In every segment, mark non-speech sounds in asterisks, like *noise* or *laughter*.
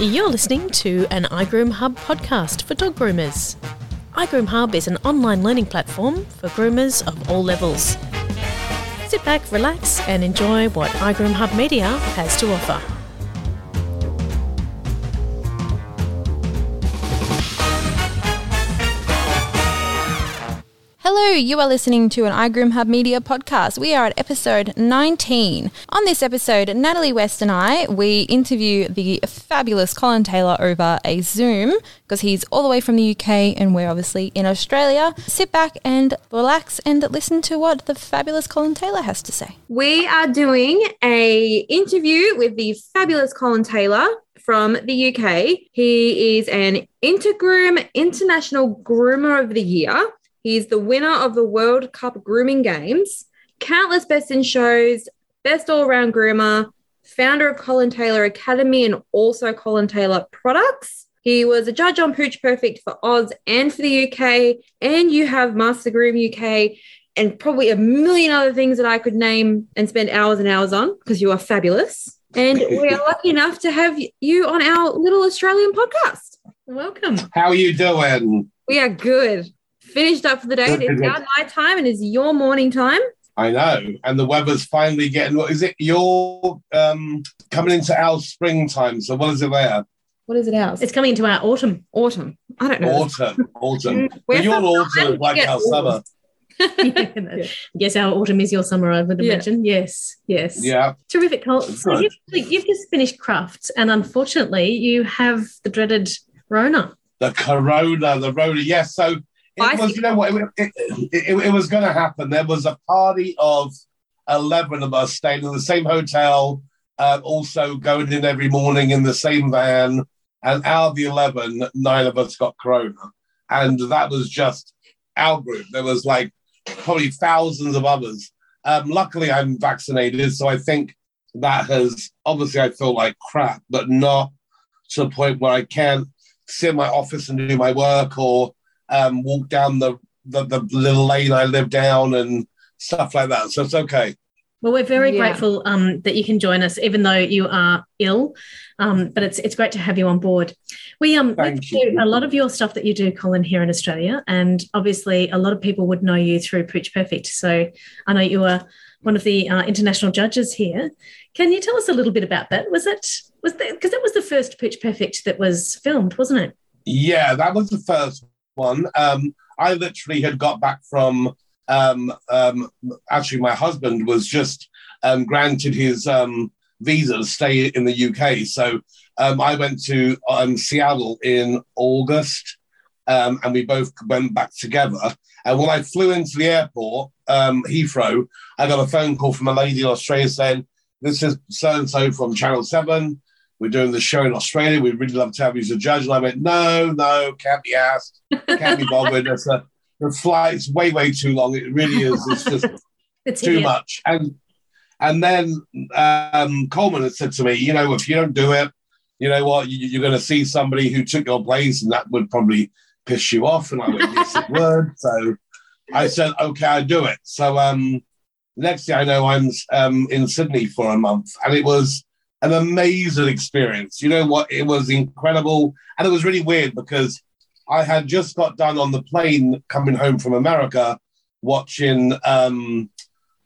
You're listening to an iGroom Hub podcast for dog groomers. iGroom Hub is an online learning platform for groomers of all levels. Sit back, relax, and enjoy what iGroom Hub Media has to offer. Hello, you are listening to an iGroom Hub Media podcast. We are at episode 19. On this episode, Natalie West and I, we interview the fabulous Colin Taylor over a Zoom because he's all the way from the UK and we're obviously in Australia. Sit back and relax and listen to what the fabulous Colin Taylor has to say. We are doing a interview with the fabulous Colin Taylor from the UK. He is an Intergroom International Groomer of the Year. He's the winner of the World Cup Grooming Games, countless best in shows, best all round groomer, founder of Colin Taylor Academy and also Colin Taylor products. He was a judge on Pooch Perfect for Oz and for the UK, and you have Master Groom UK and probably a million other things that I could name and spend hours and hours on because you are fabulous. And we are *laughs* lucky enough to have you on our little Australian podcast. Welcome. How are you doing? We are good. Finished up for the day. It's now my time and it's your morning time. I know, and the weather's finally getting. What is it? You're um, coming into our springtime. So what is it there? What is it ours? It's coming into our autumn. autumn. I don't know. Autumn, autumn. *laughs* But you're from autumn Ireland, like we get our summer. *laughs* Yes, our autumn is your summer, I would Yeah. imagine. Yes, yes. Yeah, Terrific, Col. So you've, you've just finished Crufts, and unfortunately, you have the dreaded Rona. the Corona, the Rona. Yes, so I it was. You know what? It, it, it, it was going to happen. There was a party of eleven of us staying in the same hotel, uh, also going in every morning in the same van. And out of the eleven, nine of us got Corona, and that was just our group. There was like probably thousands of others. Um, luckily, I'm vaccinated, so I think that has obviously I feel like crap, but not to the point where I can't sit in my office and do my work or um, walk down the, the the little lane I live down and stuff like that. So it's okay. Well, we're very Yeah. grateful um, that you can join us, even though you are ill. Um, but it's it's great to have you on board. We um do a lot of your stuff that you do, Colin, here in Australia, and obviously a lot of people would know you through Pooch Perfect. So I know you are one of the uh, international judges here. Can you tell us a little bit about that? Was it was that because that was the first Pooch Perfect that was filmed, wasn't it? Yeah, that was the first one. Um, I literally had got back from um, um, actually my husband was just um, granted his um, visa to stay in the UK. So um, I went to Seattle in August and we both went back together. And when I flew into the airport, Heathrow, I got a phone call from a lady in Australia saying, This is so and so from Channel 7 we're doing the show in Australia. We'd really love to have you as a judge. And I went, no, no, can't be asked, can't be bothered. It's a, the flight's way, way too long. It really is. It's just *laughs* It's too much. And and then um, Coleman had said to me, you know, if you don't do it, you know what, you, you're going to see somebody who took your place, and that would probably piss you off. And I went, yes, it would. So I said, okay, I'll do it. So um, next thing I know, I'm um, in Sydney for a month, and it was an amazing experience. You know what? It was incredible, and it was really weird because I had just got done on the plane coming home from America, watching. Um,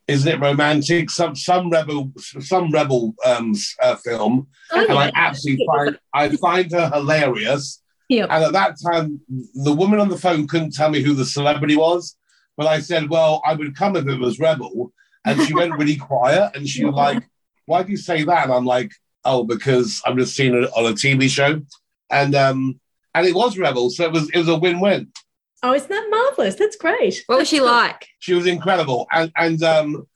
isn't it romantic? Some some rebel some rebel um, uh, film, Oh, and I absolutely find I find her hilarious. Yeah. And at that time, the woman on the phone couldn't tell me who the celebrity was, but I said, "Well, I would come if it was Rebel." And she went really quiet, and she was like, "Why do you say that?" And I'm like, "Oh, because I'm just seeing it on a TV show," and um, and it was Rebel, so it was it was a win-win. Oh, isn't that marvelous? That's great. What was she like? She was incredible, and and um,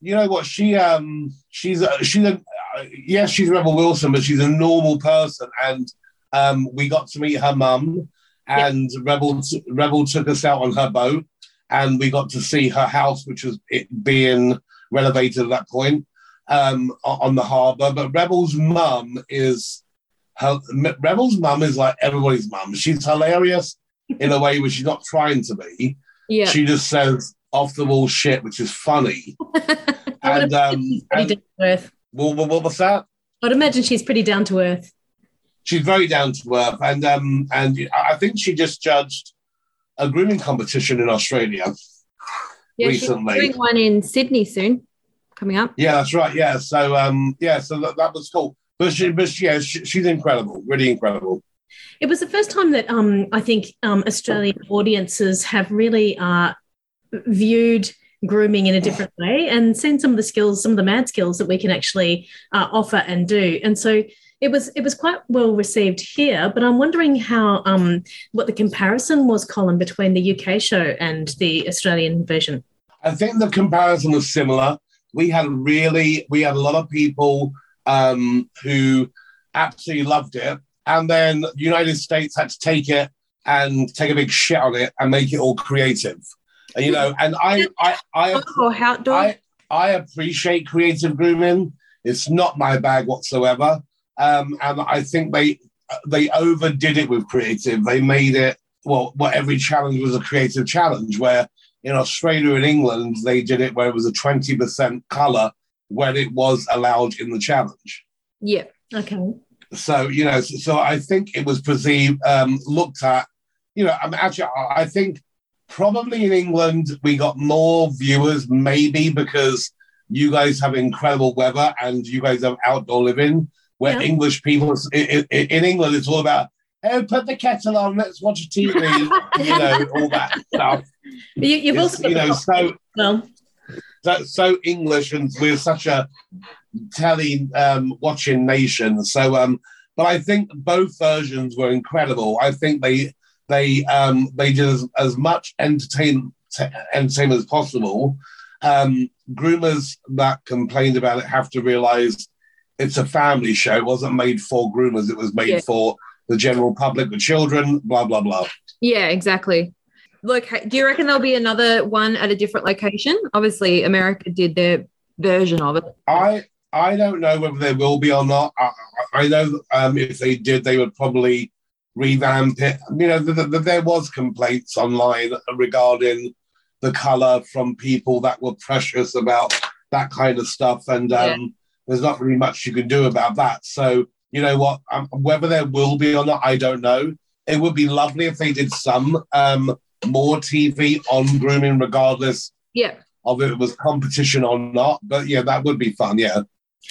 you know what? She um, she's a, she's a uh, yes, she's Rebel Wilson, but she's a normal person, and um, we got to meet her mum, and Rebel Rebel took us out on her boat, and we got to see her house, which was it being renovated at that point um, on the harbour. But Rebel's mum is her Rebel's mum is like everybody's mum. She's hilarious in a way where she's not trying to be Yeah. she just says off the wall shit, which is funny. *laughs* And um, and, earth. what, what, what was that? I'd imagine she's pretty down to earth. she's very down to earth, and um, and I think she just judged a grooming competition in Australia Yeah, recently. she's doing one in Sydney soon, coming up. Yeah, that's right. Yeah, so um, yeah, so that, that was cool. But she, but she, yeah, she, she's incredible, really incredible. It was the first time that um, I think um, Australian audiences have really uh, viewed grooming in a different way and seen some of the skills, some of the mad skills that we can actually uh, offer and do. And so it was it was quite well received here. But I'm wondering how um, what the comparison was, Colin, between the UK show and the Australian version. I think the comparison was similar. We had really, we had a lot of people um, who absolutely loved it, and then the United States had to take it and take a big shit on it and make it all creative. And, you know, and I, I, I, Or outdoor. I, I appreciate creative grooming. It's not my bag whatsoever, um, and I think they they overdid it with creative. They made it well. What every challenge was a creative challenge. Where in Australia and England they did it where it was a twenty percent color when it was allowed in the challenge. yeah. Okay. So you know, so, so I think it was perceived, um, looked at. You know, I'm actually, I I think probably in England we got more viewers, maybe because you guys have incredible weather and you guys have outdoor living. Where Yeah. English people in, in, in England, it's all about. Oh, put the kettle on. Let's watch a TV. *laughs* you know, all that stuff. You, you've It's, also you know, so well, so, so English and we're such a telly um, watching nation. So, um, but I think both versions were incredible. I think they they um, they did as, as much entertain, t- entertainment as possible. Um, groomers that complained about it have to realize it's a family show. It wasn't made for groomers. It was made Yeah. for the general public, the children, blah blah blah. Yeah, exactly. Look, do you reckon there'll be another one at a different location? Obviously, America did their version of it. I I don't know whether there will be or not. I, I I know um, if they did, they would probably revamp it. You know, th- th- there was complaints online regarding the color from people that were precious about that kind of stuff, and um, Yeah. there's not really much you can do about that. So you know what? Um, whether there will be or not, I don't know. It would be lovely if they did some um, more TV on grooming, regardless Yeah, of if it was competition or not. But yeah, that would be fun. Yeah.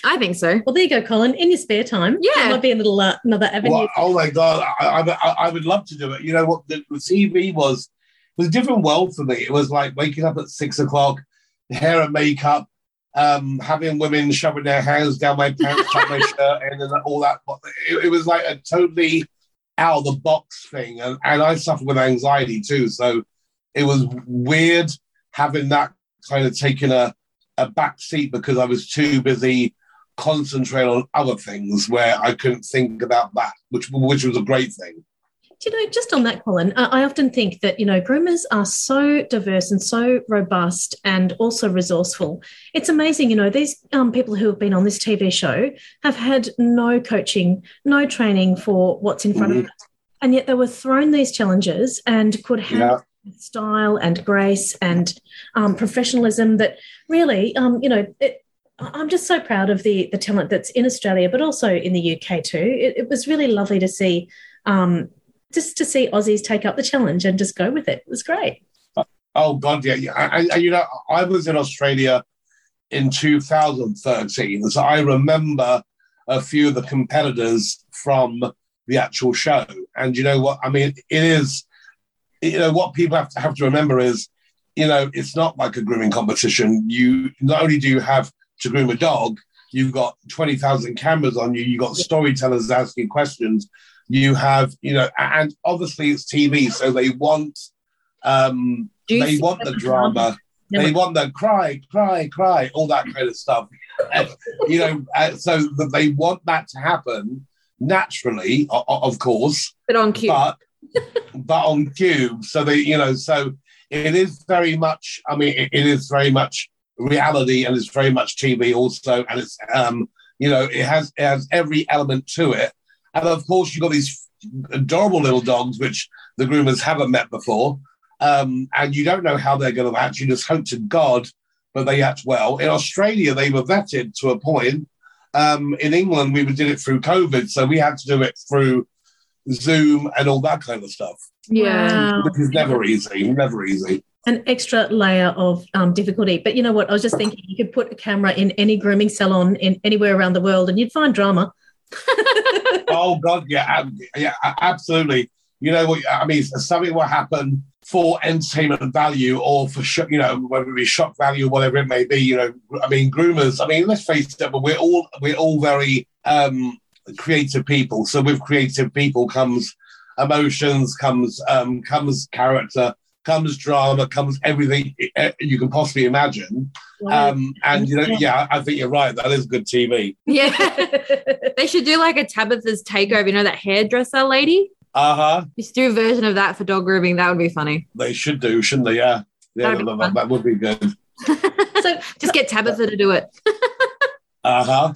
I think so. well, there you go, Colin. In your spare time, Yeah. that might be a little uh, another avenue. Well, oh my god, I, I, I would love to do it. You know what? The, the TV was was a different world for me. It was like waking up at six o'clock, hair and makeup, um, having women shoving their hands down my pants, *laughs* tuck my shirt, and all that. It, it was like a totally out of the box thing, and, and I suffer with anxiety too. So it was weird having that kind of taken a a back seat because I was too busy concentrating on other things where I couldn't think about that, which which was a great thing. You know, just on that, Colin, uh, I often think that, you know, groomers are so diverse and so robust and also resourceful. It's amazing, you know, these um, people who have been on this TV show have had no coaching, no training for what's in front of them. And yet they were thrown these challenges and could have Yeah. style and grace and um, professionalism that really, um, you know, it, I'm just so proud of the the talent that's in Australia, but also in the UK too. It, it was really lovely to see, um, just to see Aussies take up the challenge and just go with it. It was great. Oh God, yeah, yeah. And, and you know, I was in Australia in 2013, so I remember a few of the competitors from the actual show. And you know what? I mean, it is. You know what people have to have to remember is, you know, it's not like a grooming competition. You not only do you have to groom a dog, you've got 20,000 cameras on you. You've got storytellers asking questions. You have, you know, and obviously it's TV, so they want. Um, they want the drama. They want the cry, cry, cry, all that kind of stuff. You know, uh, so that they want that to happen naturally, o- of course, But on cue. but but on cue. So they, you know, so it is very much. I mean, it, it is very much reality, and it's very much TV also, and it's um, you know, it has it has every element to it, and of course you've got these adorable little dogs which the groomers haven't met before, um, and you don't know how they're going to act. You just hope to God, but they act well. In Australia, they were vetted to a point. um, in England, we did it through COVID, so we had to do it through Zoom and all that kind of stuff. Yeah. Wow. Which is never easy, never easy. An extra layer of um, difficulty. But you know what? I was just thinking you could put a camera in any grooming salon in anywhere around the world and you'd find drama. *laughs* oh God, yeah, yeah, absolutely. You know what? I mean, something will happen for entertainment value or for sh- you know whether it be shock value or whatever it may be. You know, I mean, groomers. I mean, let's face it, but we're all we're all very um, creative people. So with creative people comes emotions, comes um, comes character, comes drama, comes everything eh, you can possibly imagine. Um, and you know, yeah, I think you're right. That is good TV. Yeah. *laughs* they should do like a Tabitha's takeover. You know that hairdresser lady? Uh huh. Just do a version of that for dog grooming. That would be funny. They should do, shouldn't they? Yeah, yeah, That'd be that, that would be good. *laughs* so, Just get Tabitha to do it. *laughs* Uh huh.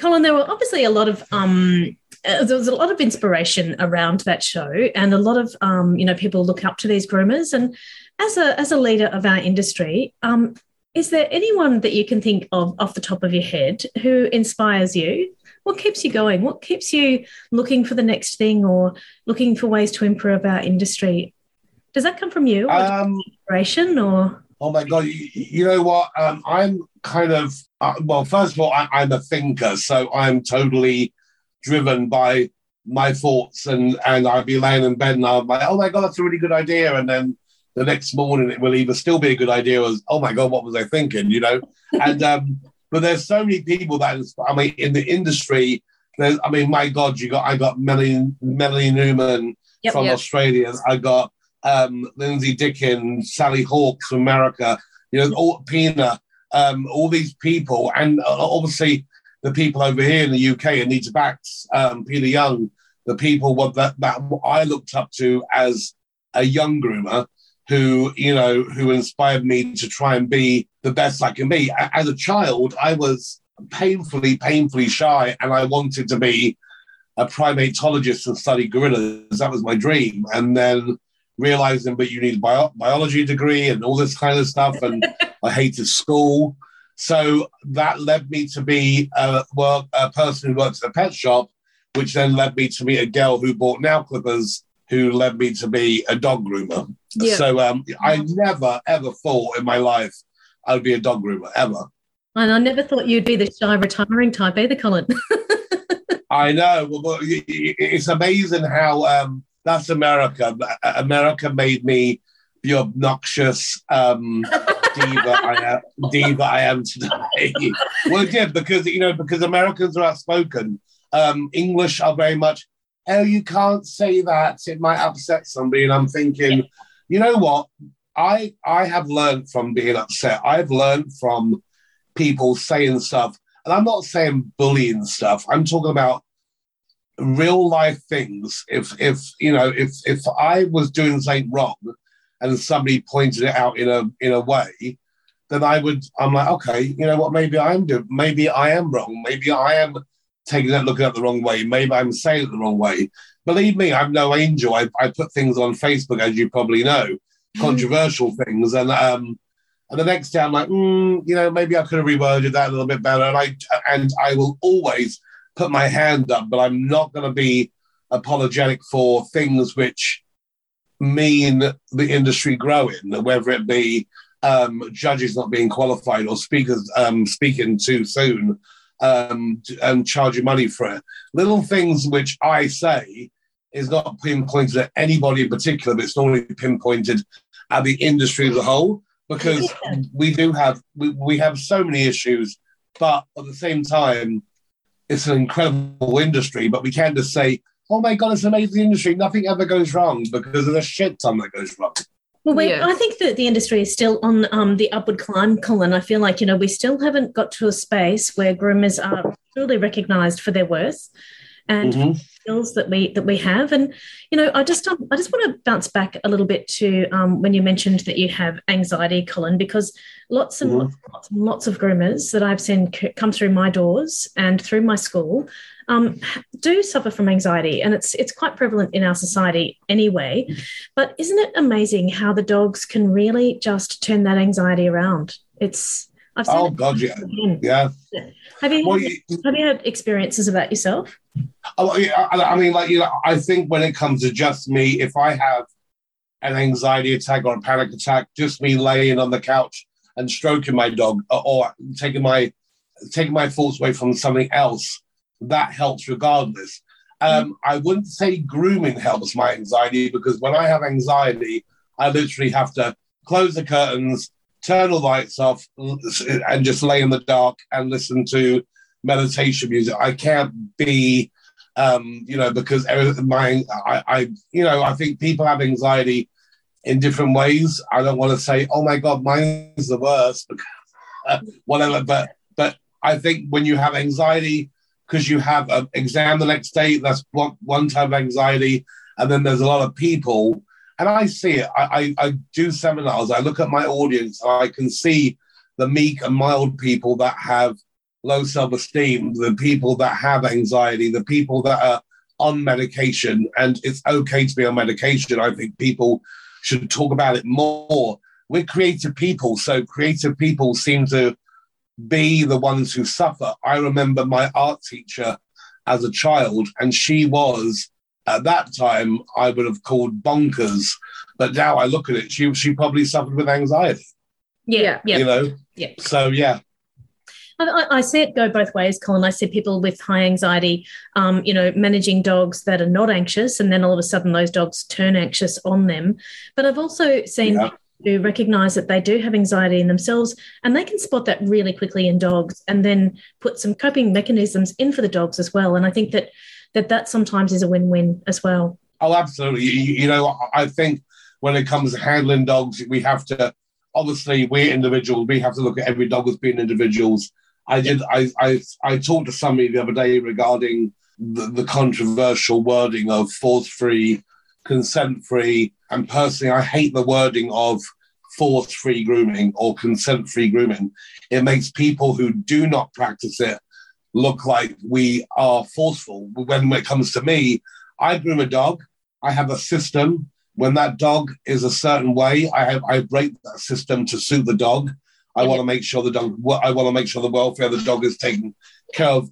Colin, there were obviously a lot of um, there was a lot of inspiration around that show, and a lot of um, you know people look up to these groomers. And as a as a leader of our industry, um, is there anyone that you can think of off the top of your head who inspires you? What keeps you going? What keeps you looking for the next thing or looking for ways to improve our industry? Does that come from you, or Um, inspiration, or Oh my god! You, you know what? Um, I'm kind of uh, well. First of all, I, I'm a thinker, so I'm totally driven by my thoughts, and and I'd be laying in bed and I'm like, oh my god, that's a really good idea, and then the next morning it will either still be a good idea or oh my god, what was I thinking? You know, *laughs* and um, but there's so many people that I mean in the industry. There's, I mean, my God, you got I got Melanie Melanie Newman Yep, from yep. Australia. I got um, Lindsay Dickens, Sally Hawkes from America, you know, all, Pina, um, all these people, and uh, obviously the people over here in the UK, Anita Bax, um, Peter Young, the people what that, that I looked up to as a young groomer who, you know, who inspired me to try and be the best I can be. As a child, I was painfully, painfully shy, and I wanted to be a primatologist and study gorillas. That was my dream. And then realizing, but you need a bio- biology degree and all this kind of stuff. And *laughs* I hated school. So that led me to be a, work, a person who works at a pet shop, which then led me to meet a girl who bought nail clippers, who led me to be a dog groomer. Yeah. So um, I never, ever thought in my life I'd be a dog groomer, ever. and I never thought you'd be the shy retiring type either, Colin. *laughs* I know. Well, well, It's amazing how um, that's America. America made me the obnoxious um, *laughs* diva I am. Diva I am today. *laughs* well, did because you know because Americans are outspoken. Um, English are very much. Oh, you can't say that. It might upset somebody. And I'm thinking, you know what? I I have learned from being upset. I've learned from people saying stuff and I'm not saying bullying stuff. I'm talking about real life things. If if you know if if I was doing something wrong and somebody pointed it out in a in a way, then I would I'm like okay, you know what? Maybe I'm doing. Maybe I am wrong. Maybe I am taking that looking at it the wrong way. Maybe I'm saying it the wrong way. Believe me, I'm no angel. I, I put things on Facebook as you probably know, controversial things, and um. And the next day, I'm like, mm, you know, maybe I could have reworded that a little bit better. And I and I will always put my hand up, but I'm not going to be apologetic for things which mean the industry growing, whether it be um, judges not being qualified or speakers um, speaking too soon um, and charging money for it. Little things which I say is not pinpointed at anybody in particular, but it's normally pinpointed at the industry as a whole because we do have we, we have so many issues, but at the same time, it's an incredible industry. But we can't just say, "Oh my god, it's an amazing industry. Nothing ever goes wrong," because of the shit ton that goes wrong. Well, we, I think that the industry is still on um, the upward climb, Colin. I feel like, you know, we still haven't got to a space where groomers are truly recognised for their worth and Mhm. skills that we that we have. And, you know, I just um, I just want to bounce back a little bit to um, when you mentioned that you have anxiety, Colin, because lots and Mhm. lots, and lots and lots of groomers that I've seen c- come through my doors and through my school um, do suffer from anxiety, and it's it's quite prevalent in our society anyway. But isn't it amazing how the dogs can really just turn that anxiety around? It's I've seen Oh God, yeah, yeah. Have you Well, had, you- have you had experiences about yourself? Oh, yeah, I mean, like you know, I think when it comes to just me, if I have an anxiety attack or a panic attack, just me laying on the couch and stroking my dog, or, or taking my taking my thoughts away from something else, that helps regardless. Um, I wouldn't say grooming helps my anxiety because when I have anxiety, I literally have to close the curtains, turn the lights off, and just lay in the dark and listen to meditation music. I can't be um, you know, because my, I, I, you know, I think people have anxiety in different ways. I don't want to say, oh my God, mine is the worst, *laughs* whatever. But, but I think when you have anxiety because you have an exam the next day, that's one, one type of anxiety. And then there's a lot of people, and I see it. I, I, I do seminars, I look at my audience, I can see the meek and mild people that have low self esteem, the people that have anxiety, the people that are on medication, and it's okay to be on medication. I think people should talk about it more. We're creative people, so creative people seem to be the ones who suffer. I remember my art teacher as a child, and she was at that time I would have called bonkers, but now I look at it, she she probably suffered with anxiety. Yeah, yeah. You know, Yeah. So yeah, I, I- I see it go both ways, Colin. I see people with high anxiety, um, you know, managing dogs that are not anxious, and then all of a sudden those dogs turn anxious on them. But I've also seen Yeah. people who recognize that they do have anxiety in themselves, and they can spot that really quickly in dogs, and then put some coping mechanisms in for the dogs as well. And I think that that that sometimes is a win-win as well. Oh, absolutely. You, you know, I think when it comes to handling dogs, we have to obviously we're individuals. We have to look at every dog as being individuals. I did. I I, I talked to somebody the other day regarding the, the controversial wording of force-free, consent-free, and personally, I hate the wording of force-free grooming or consent-free grooming. It makes people who do not practice it look like we are forceful. When it comes to me, I groom a dog. I have a system. When that dog is a certain way, I have I break that system to suit the dog. I want to make sure the dog. I want to make sure the welfare of the dog is taken care of,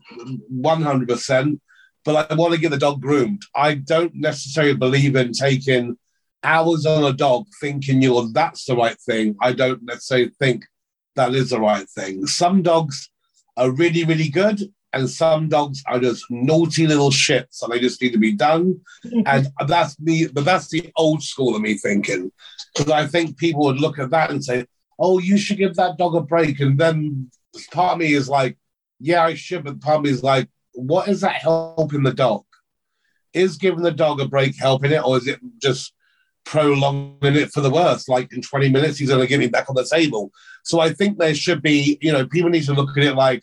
one hundred percent. But I want to get the dog groomed. I don't necessarily believe in taking hours on a dog thinking you're that's the right thing. I don't necessarily think that is the right thing. Some dogs are really, really good, and some dogs are just naughty little shits, and they just need to be done. *laughs* And that's me, but that's the old school of me thinking, because I think people would look at that and say, "Oh, you should give that dog a break," and then part of me is like, "Yeah, I should," but part of me is like, "What is that helping the dog? Is giving the dog a break helping it, or is it just?" prolonging it for the worst. Like in 20 minutes, he's going to get me back on the table. So I think there should be, you know, people need to look at it like,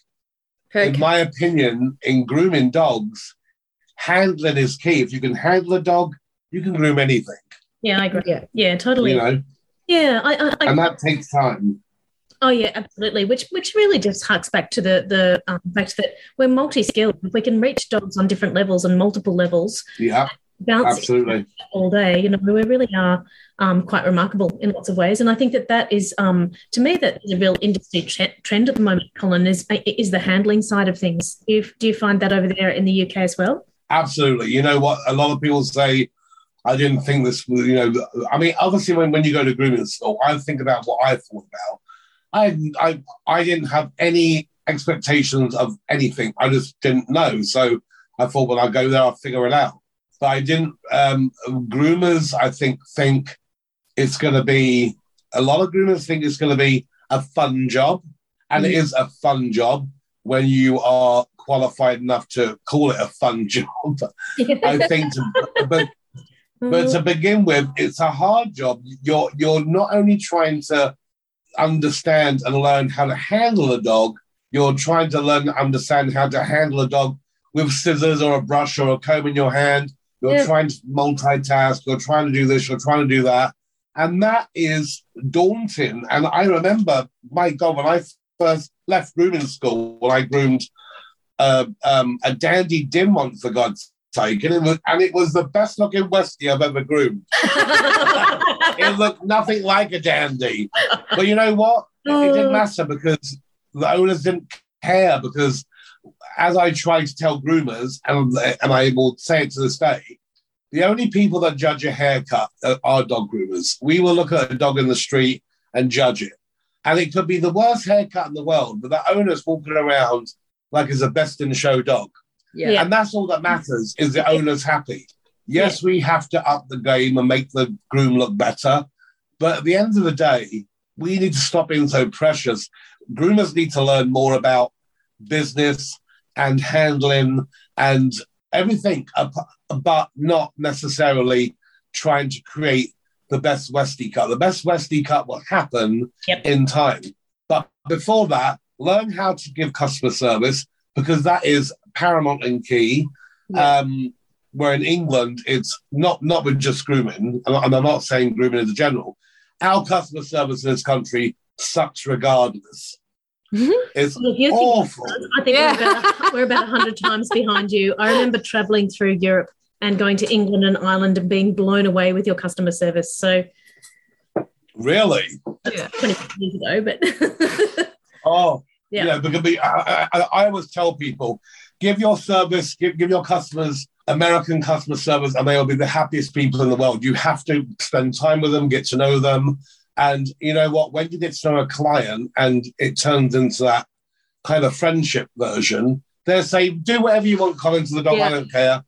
in my opinion, in grooming dogs, handling is key. If you can handle a dog, you can groom anything, Yeah, I agree. Yeah. Yeah, totally. you know, Yeah, I, I, I and that takes time. Oh yeah, absolutely. Which which really just harks back to the the um, fact that we're multi-skilled. We can reach dogs on different levels and multiple levels, Yeah, bouncing absolutely. all day. You know, we really are um, quite remarkable in lots of ways. And I think that that is, um, to me, that is a real industry tre- trend at the moment. Colin is is the handling side of things. Do you, do you find that over there in the UK as well? Absolutely. You know what? A lot of people say, I didn't think this, was, you know, I mean, obviously, when, when you go to grooming school, I think about what I thought about. I, I, I didn't have any expectations of anything. I just didn't know. So I thought, well, I'll go there, I'll figure it out. But I didn't. Um, groomers, I think, think it's going to be, a lot of groomers think it's going to be a fun job. And it is a fun job when you are qualified enough to call it a fun *laughs* job. I *laughs* think, to, but but to begin with, it's a hard job. You're you're not only trying to understand and learn how to handle a dog, you're trying to learn and understand how to handle a dog with scissors or a brush or a comb in your hand. You're Yeah. trying to multitask, you're trying to do this, you're trying to do that. And that is daunting. And I remember, my God, when I first left grooming school, when I groomed uh, um, a Dandie Dinmont, for God's sake, and it was, and it was the best looking Westie I've ever groomed. *laughs* it looked nothing like a Dandie. But you know what? It, it didn't matter because the owners didn't care because, as I try to tell groomers, and, and I will say it to this day, the only people that judge a haircut are dog groomers. We will look at a dog in the street and judge it. And it could be the worst haircut in the world, but the owner's walking around like it's a best in show dog. Yeah. And that's all that matters is the owner's happy. Yes, we have to up the game and make the groom look better. But at the end of the day, we need to stop being so precious. Groomers need to learn more about business and handling and everything, but not necessarily trying to create the best Westie cut. The best Westie cut will happen Yep. in time. But before that, learn how to give customer service because that is paramount and key. Yeah. Um, where in England, it's not not with just grooming, and I'm I'm not saying grooming as a general. Our customer service in this country sucks regardless. Mhm. It's Well, if you awful. I think Yeah. we're about we're about hundred times behind you. I remember traveling through Europe and going to England and Ireland and being blown away with your customer service. So Really? Yeah. 20 years ago, but *laughs* Oh, Yeah. yeah. because we, I, I, I always tell people, give your service, give, give your customers American customer service, and they will be the happiest people in the world. You have to spend time with them, get to know them, and you know what? When you get to know a client, and it turns into that kind of friendship version, they say, "Do whatever you want, Colin, to the dog. Yeah. I don't care,"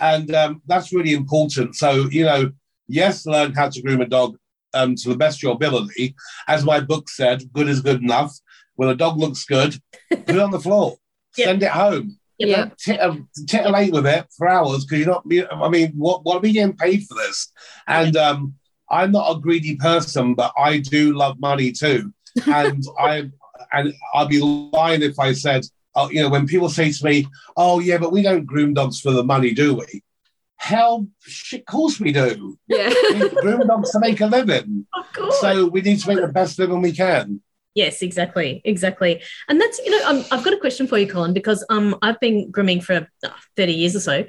and um, that's really important. So you know, yes, learn how to groom a dog um, to the best of your ability. As my book said, good is good enough. When a dog looks good, put it on the floor, *laughs* Yeah. send it home. Yeah. Tit- um, titillate with it for hours because you're not. I mean, what what are we getting paid for this? And um, I'm not a greedy person, but I do love money too. And *laughs* I and I'd be lying if I said, oh, you know, when people say to me, "Oh yeah, but we don't groom dogs for the money, do we?" Hell, shit, of course we do. Yeah. We groom dogs to make a living, of course. so we need to make the best living we can. Yes, exactly, exactly. And that's you know, um, I've got a question for you, Colin, because um, I've been grooming for uh, thirty years or so,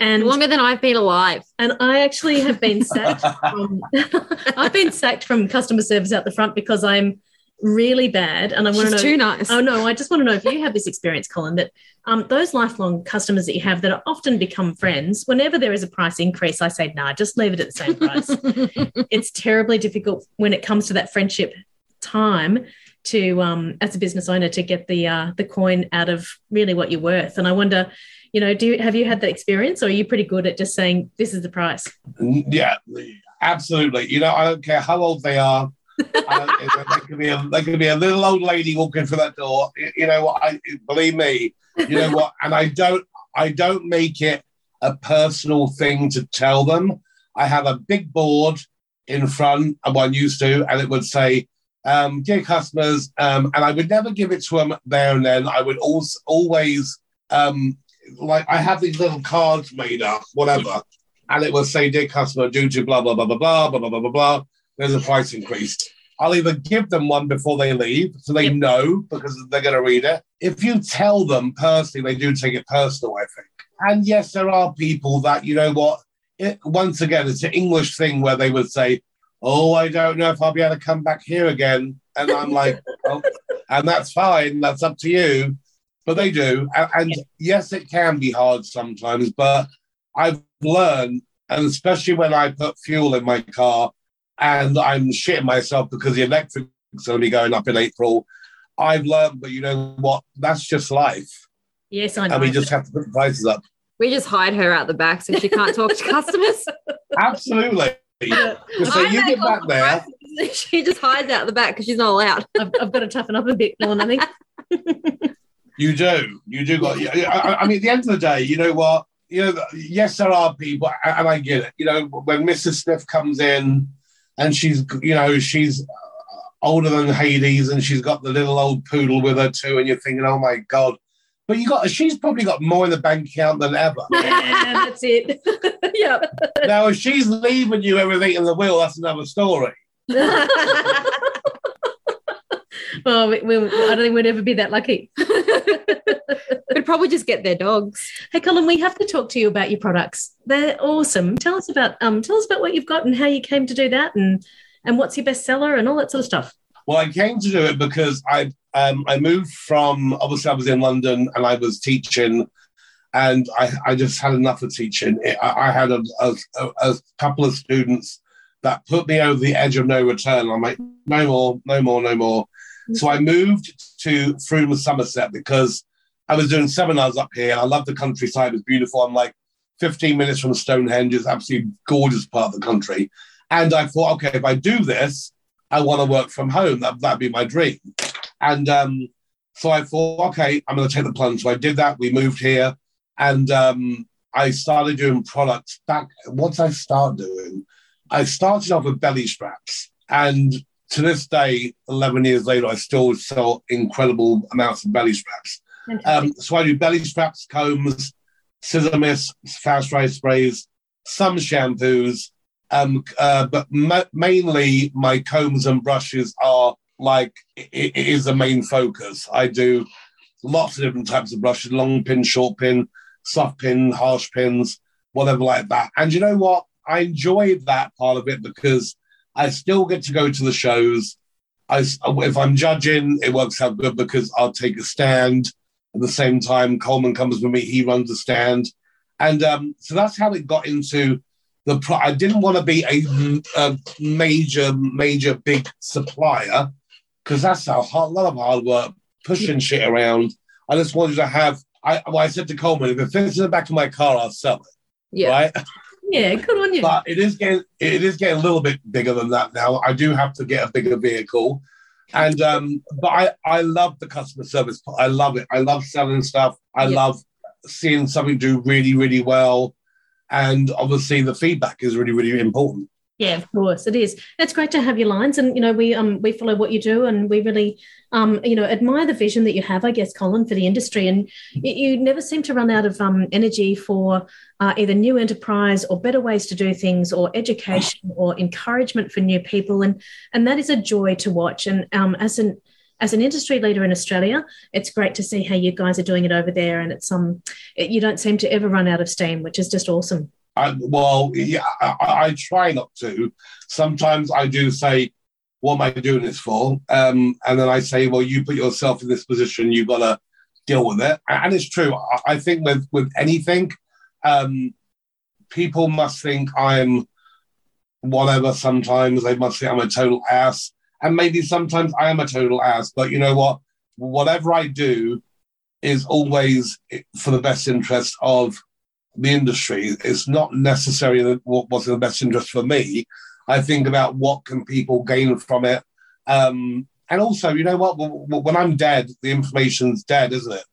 and Longer than I've been alive. and I actually have been sacked *laughs* from. *laughs* I've been sacked from customer service out the front because I'm really bad, and I want to know. too nice. Oh no, I just want to know if you have this experience, Colin, that um, those lifelong customers that you have that are often become friends, whenever there is a price increase, I say, nah, just leave it at the same price. *laughs* it's terribly difficult when it comes to that friendship time to um, as a business owner to get the uh, the coin out of really what you're worth. And I wonder, you know, do you have you had that experience, or are you pretty good at just saying this is the price? Yeah, absolutely. You know, I don't care how old they are. They could be a could be a little old lady walking through that door. You- You know what? I believe me. You know what? And I don't I don't make it a personal thing to tell them. I have a big board in front, and one used to, and it would say, um, "Dear customers," um, and I would never give it to them there and then. I would also always um, like I have these little cards made up, whatever and it will say, "Dear customer, due to blah blah blah blah blah blah blah blah blah blah, there's a price increase." I'll either give them one before they leave, so they Yep. know because they're going to read it. If you tell them personally, they do take it personal. I think. And yes, there are people that you know what. It, once again, it's an English thing where they would say, "Oh, I don't know if I'll be able to come back here again," and I'm like, *laughs* oh, "And that's fine. That's up to you." But they do, and, and yes, it can be hard sometimes, but I've learned, and especially when I put fuel in my car and I'm shitting myself because the electric's only going up in April, I've learned, but you know what? That's just life. Yes, I know. And we just have to put the prices up. we just hide her out the back so she can't talk to *laughs* customers. Absolutely. So you get back on there. prices. *laughs* She just hides out the back because she's not allowed. *laughs* I've, I've got to toughen up a bit, Colin. I think. You do. You do got. I, I- I mean, at the end of the day, you know what? You know, yes, there are people, and I get it. You know, when Mrs. Smith comes in, and she's, you know, she's uh, older than Hades, and she's got the little old poodle with her too, and you're thinking, oh my god. But you got, she's probably got more in the bank account than ever. *laughs* Yeah, that's it. *laughs* yeah. now, if she's leaving you everything in the will, that's another story. *laughs* well, we, we, I don't think we'd ever be that lucky. We'd probably just get their dogs. Hey, Colin, we have to talk to you about your products. They're awesome. Tell us about um, tell us about what you've got and how you came to do that, and and what's your bestseller and all that sort of stuff. Well, I came to do it because I um, I moved from obviously I was in London and I was teaching, and I, I just had enough of teaching. I, I had a, a, a, couple of students that put me over the edge of no return. I'm like, no more, no more, no more. So I moved to Frome, Somerset because I was doing seminars up here. I love the countryside; it's beautiful. I'm like 15 minutes from Stonehenge. It's absolutely gorgeous part of the country. And I thought, okay, if I do this, I want to work from home. That that'd be my dream. And um, so I thought, okay, I'm going to take the plunge. So I did that. We moved here, and um, I started doing products. Back once I started doing, I started off with belly straps, and to this day, 11 years later, I still sell incredible amounts of belly straps. Um, so I do belly straps, combs, scissor mist, fast dry sprays, some shampoos, um, uh, but ma- mainly my combs and brushes are like it, is the main focus. I do lots of different types of brushes: long pin, short pin, soft pin, harsh pins, whatever like that. And you know what? I enjoy that part of it because I still get to go to the shows. I, if I'm judging, it works out good because I'll take a stand. At the same time, Coleman comes with me; he runs the stand, and um, so that's how it got into the. Pro- I didn't want to be a, a major, major, big supplier because that's a hard, lot of hard work pushing shit around. I just wanted to have. I, well, I said to Coleman, if it fits in the back of my car, I'll sell it. Yeah. Right. Yeah, good on you. But it is getting it is getting a little bit bigger than that now. I do have to get a bigger vehicle, and um, but I I love the customer service. I love it. I love selling stuff. I Yeah. love seeing something do really really well, and obviously the feedback is really really important. Yeah, of course it is. It's great to have your lines, and you know we um we follow what you do, and we really um you know admire the vision that you have, I guess, Colin, for the industry, and you, you never seem to run out of um energy for uh, either new enterprise or better ways to do things, or education or encouragement for new people, and and that is a joy to watch. And um as an as an industry leader in Australia, it's great to see how you guys are doing it over there, and it's um it, you don't seem to ever run out of steam, which is just awesome. Well, yeah, I, I try not to. Sometimes I do say, "What am I doing this for?" Um, and then I say, "Well, you put yourself in this position. You've got to deal with it." And it's true. I, I think with with anything, um, people must think I'm whatever. Sometimes they must think I'm a total ass, and maybe sometimes I am a total ass. But you know what? Whatever I do is always for the best interest of the industry. It's not necessarily what was in the best interest for me. I think about what can people gain from it. Um, and also, you know what? When I'm dead, the information's dead, isn't it?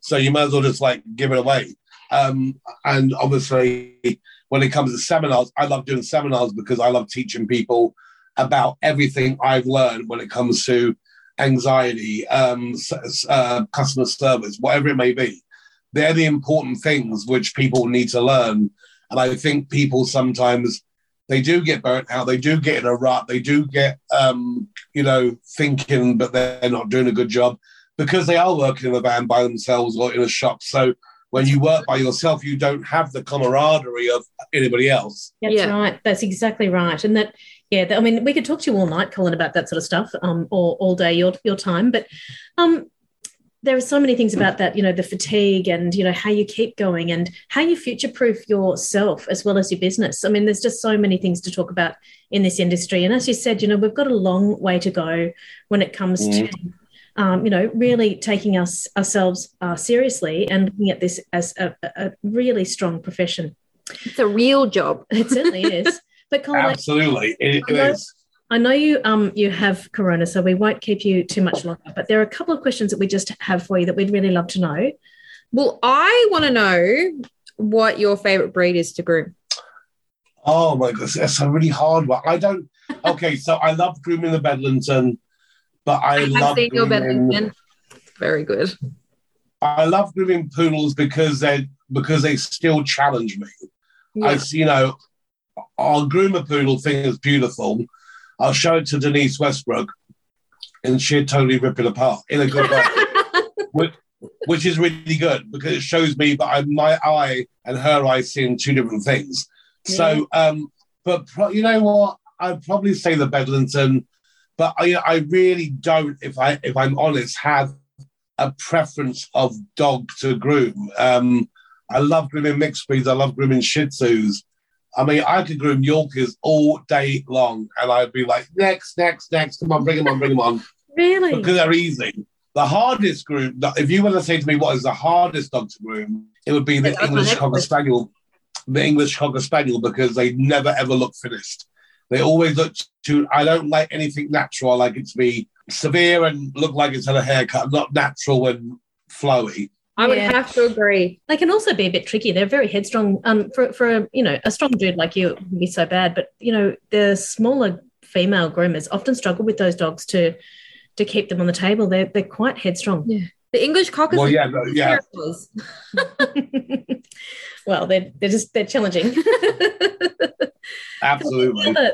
So you might as well just like give it away. Um, and obviously, when it comes to seminars, I love doing seminars because I love teaching people about everything I've learned when it comes to anxiety, um, uh, customer service, whatever it may be they're the important things which people need to learn. And I think people sometimes they do get burnt out, they do get in a rut, they do get um, you know, thinking but they're not doing a good job because they are working in a van by themselves or in a shop. So when you work by yourself, you don't have the camaraderie of anybody else. That's Yeah. right. That's exactly right. And that, yeah, that, I mean, we could talk to you all night, Colin, about that sort of stuff, um, or all day your your time. But um, there are so many things about that, you know, the fatigue and you know how you keep going and how you future proof yourself as well as your business. I mean, there's just so many things to talk about in this industry. And as you said, you know, we've got a long way to go when it comes to. Um, you know, really taking us ourselves uh, seriously and looking at this as a, a really strong profession. It's a real job. It certainly is. *laughs* But Colin, Absolutely, it, it Hello? is. I know you um you have corona, so we won't keep you too much longer. But there are a couple of questions that we just have for you that we'd really love to know. Well, I want to know what your favorite breed is to groom. Oh my goodness, that's a really hard one. I don't. Okay, so I love grooming the Bedlington, but I, I have love seen your grooming- Bedlington. Very good. I love grooming poodles because they because they still challenge me. I Yeah. see, you know, I'll groom a poodle, thing is beautiful. I'll show it to Denise Westbrook, and she'd totally rip it apart in a good way, *laughs* which, which is really good because it shows me that I, my eye and her eye seeing two different things. So, um, but pro- you know what? I'd probably say the Bedlington but I, I really don't, if I if I'm honest, have a preference of dog to groom. Um, I love grooming mixed breeds. I love grooming Shih Tzus. I mean, I could groom Yorkers all day long, and I'd be like, next, next, next. Come on, bring them on, bring them on. Really? Because they're easy. The hardest groom, if you were to say to me what is the hardest dog to groom, it would be the That's English Cocker. Spaniel. The English Cocker Spaniel because they never ever look finished. They always look too. I don't like anything natural. I like it to be severe and look like it's had a haircut, not natural and flowy. I would Yeah. have to agree. They can also be a bit tricky. They're very headstrong. Um, for for you know a strong dude like you it would be so bad, but you know the smaller female groomers often struggle with those dogs to to keep them on the table. They're they're quite headstrong. The English cocker. Well, yeah, no, yeah. *laughs* well, they're they're just they're challenging. the, Absolutely. other,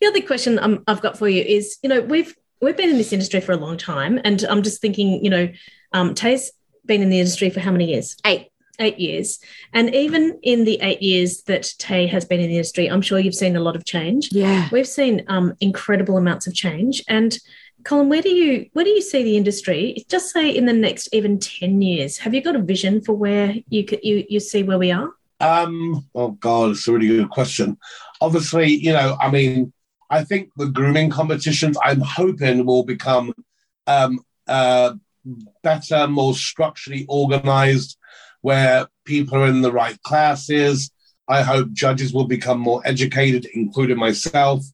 the other question um, I've got for you is, you know, we've we've been in this industry for a long time, and I'm just thinking, you know, um, Tay's been in the industry for how many years? Eight. Eight years. And even in the eight years that Tay has been in the industry, I'm sure you've seen a lot of change. Yeah. We've seen um, incredible amounts of change. And Colin, where do you where do you see the industry? Just say in the next even ten years. Have you got a vision for where you could you you see where we are? Um, oh God, it's a really good question. Obviously, you know, I mean, I think the grooming competitions I'm hoping will become um, uh, better, more structurally organized, where people are in the right classes. I hope judges will become more educated, including myself.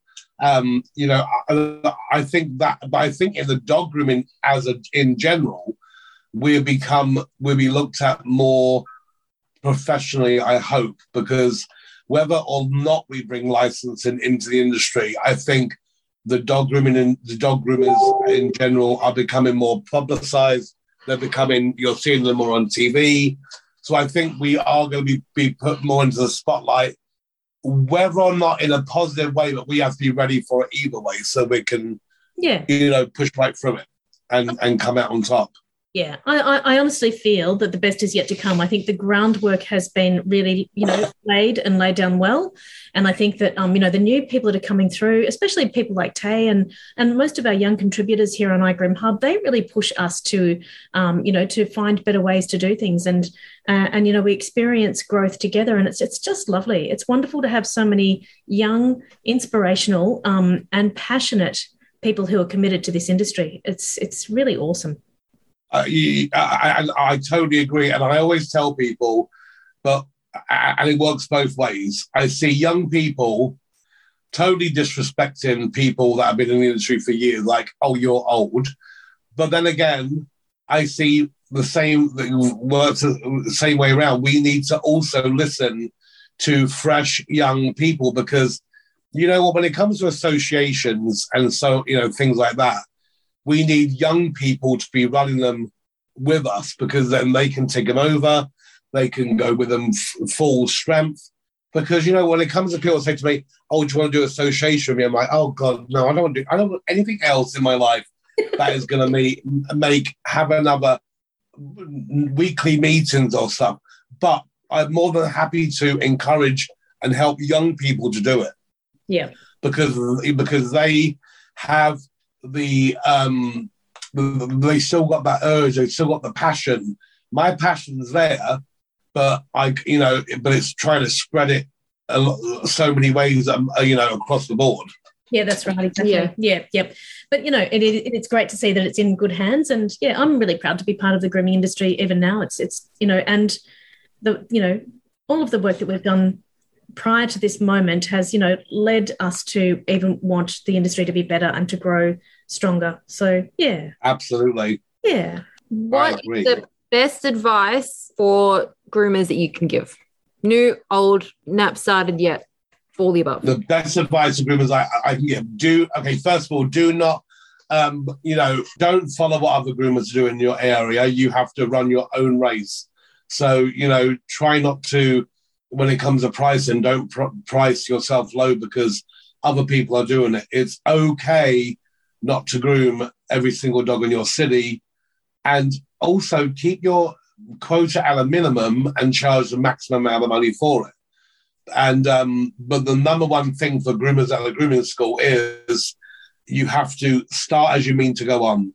Um, you know, I, I think that, but I think in the dog grooming as a, in general, we'll become we'll be looked at more professionally, I hope, because whether or not we bring licensing into the industry, I think the dog grooming and the dog groomers in general are becoming more publicized. They're becoming, you're seeing them more on TV. So I think we are going to be, be put more into the spotlight, whether or not in a positive way, but we have to be ready for it either way so we can, Yeah. you know, push right through it and, and come out on top. Yeah, I, I, I honestly feel that the best is yet to come. I think the groundwork has been really, you know, laid and laid down well, and I think that um, you know, the new people that are coming through, especially people like Tay and and most of our young contributors here on iGroom Hub, they really push us to, um, you know, to find better ways to do things, and uh, and you know, we experience growth together, and it's it's just lovely. It's wonderful to have so many young, inspirational, um, and passionate people who are committed to this industry. It's it's really awesome. Uh, I, I, I totally agree, and I always tell people, but and it works both ways. I see young people totally disrespecting people that have been in the industry for years, like, "Oh, you're old," but then again, I see the same works the same way around. We need to also listen to fresh young people because you know what, when it comes to associations and so you know things like that we need young people to be running them with us because then they can take them over. They can go with them f- full strength. Because you know, when it comes to people say to me, "Oh, do you want to do association with me?" I'm like, "Oh God, no! I don't want to do. I don't want anything else in my life that is going to make make have another weekly meetings or stuff." But I'm more than happy to encourage and help young people to do it Yeah. because because they have the um they still got that urge they still got the passion my passion's there but i you know but it's trying to spread it a lot, so many ways um, you know across the board Yeah, that's right. Exactly. Yeah. Yeah. Yep. But you know, it, it, it's great to see that it's in good hands, and yeah, I'm really proud to be part of the grooming industry. Even now, it's it's you know, and the you know, all of the work that we've done prior to this moment has you know led us to even want the industry to be better and to grow stronger. So yeah, absolutely yeah. What the best advice for groomers that you can give? New, old, nap started yet? All the above. the best advice for groomers I, I can give do okay first of all do not um, you know don't follow what other groomers do in your area you have to run your own race so you know try not to when it comes to pricing don't pr- price yourself low because other people are doing it it's okay not to groom every single dog in your city and also keep your quota at a minimum and charge the maximum amount of money for it and um, but the number one thing for groomers at the grooming school is you have to start as you mean to go on.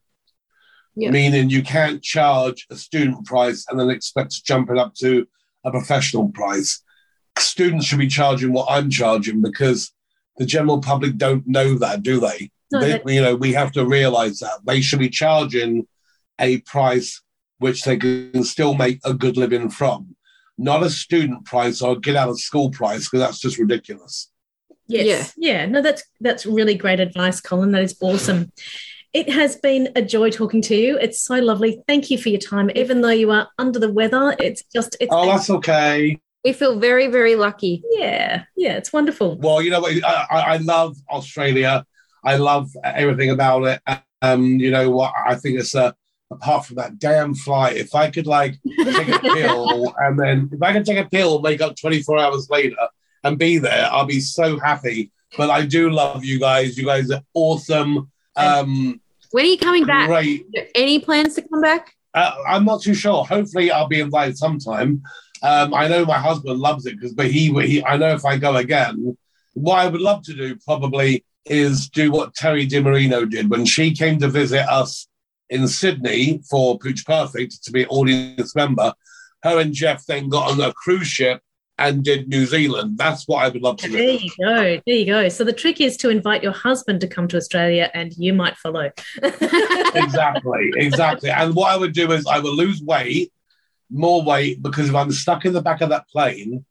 Yeah. Meaning you can't charge a student price and then expect to jump it up to a professional price. Students should be charging what I'm charging because the general public don't know that, do they? No, they that- you know, we have to realize that they should be charging a price which they can still make a good living from, not a student price or get out of school price because that's just ridiculous. Yes. Yeah. No, that's that's really great advice, Colin. That is awesome. It has been a joy talking to you. It's so lovely. Thank you for your time. Even though you are under the weather, it's just it's Oh, that's okay. We feel very, very lucky. yeah, yeah, it's wonderful. Well, you know? I, I I love Australia. I love everything about it. Um, you know what? I think it's a apart from that damn flight. If I could like take a pill *laughs* and then if I could take a pill, wake up 24 hours later and be there, I'll be so happy. But I do love you guys. You guys are awesome. Um, When are you coming back? great. Any plans to come back? Uh, I'm not too sure. Hopefully, I'll be invited sometime. Um, I know my husband loves it because, but he, he, I know if I go again, what I would love to do probably is do what Teri DiMarino did when she came to visit us in Sydney for Pooch Perfect to be an audience member. Her and Jeff then got on a cruise ship and did New Zealand. That's what I would love to There do. you go. There you go. So the trick is to invite your husband to come to Australia, and you might follow. *laughs* exactly, exactly. And what I would do is I would lose weight, more weight, because if I'm stuck in the back of that plane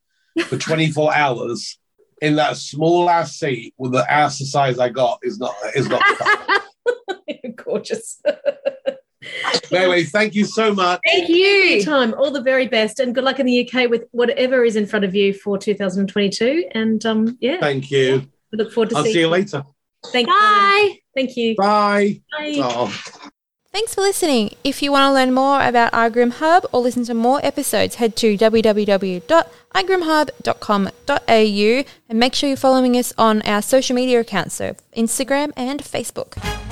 for 24 hours in that small ass seat with the ass the size I got is not is not *laughs* fun. *laughs* Gorgeous. Anyway, thank you so much. Thank you. Time. All the very best, and good luck in the UK with whatever is in front of you for 2022. And um, yeah, Thank you. we look forward to I'll seeing see you later. Thank you. Bye. Thank you. Bye. Bye. Oh. Thanks for listening. If you want to learn more about iGroom Hub or listen to more episodes, head to www.igroomhub.com.au and make sure you're following us on our social media accounts, so Instagram and Facebook.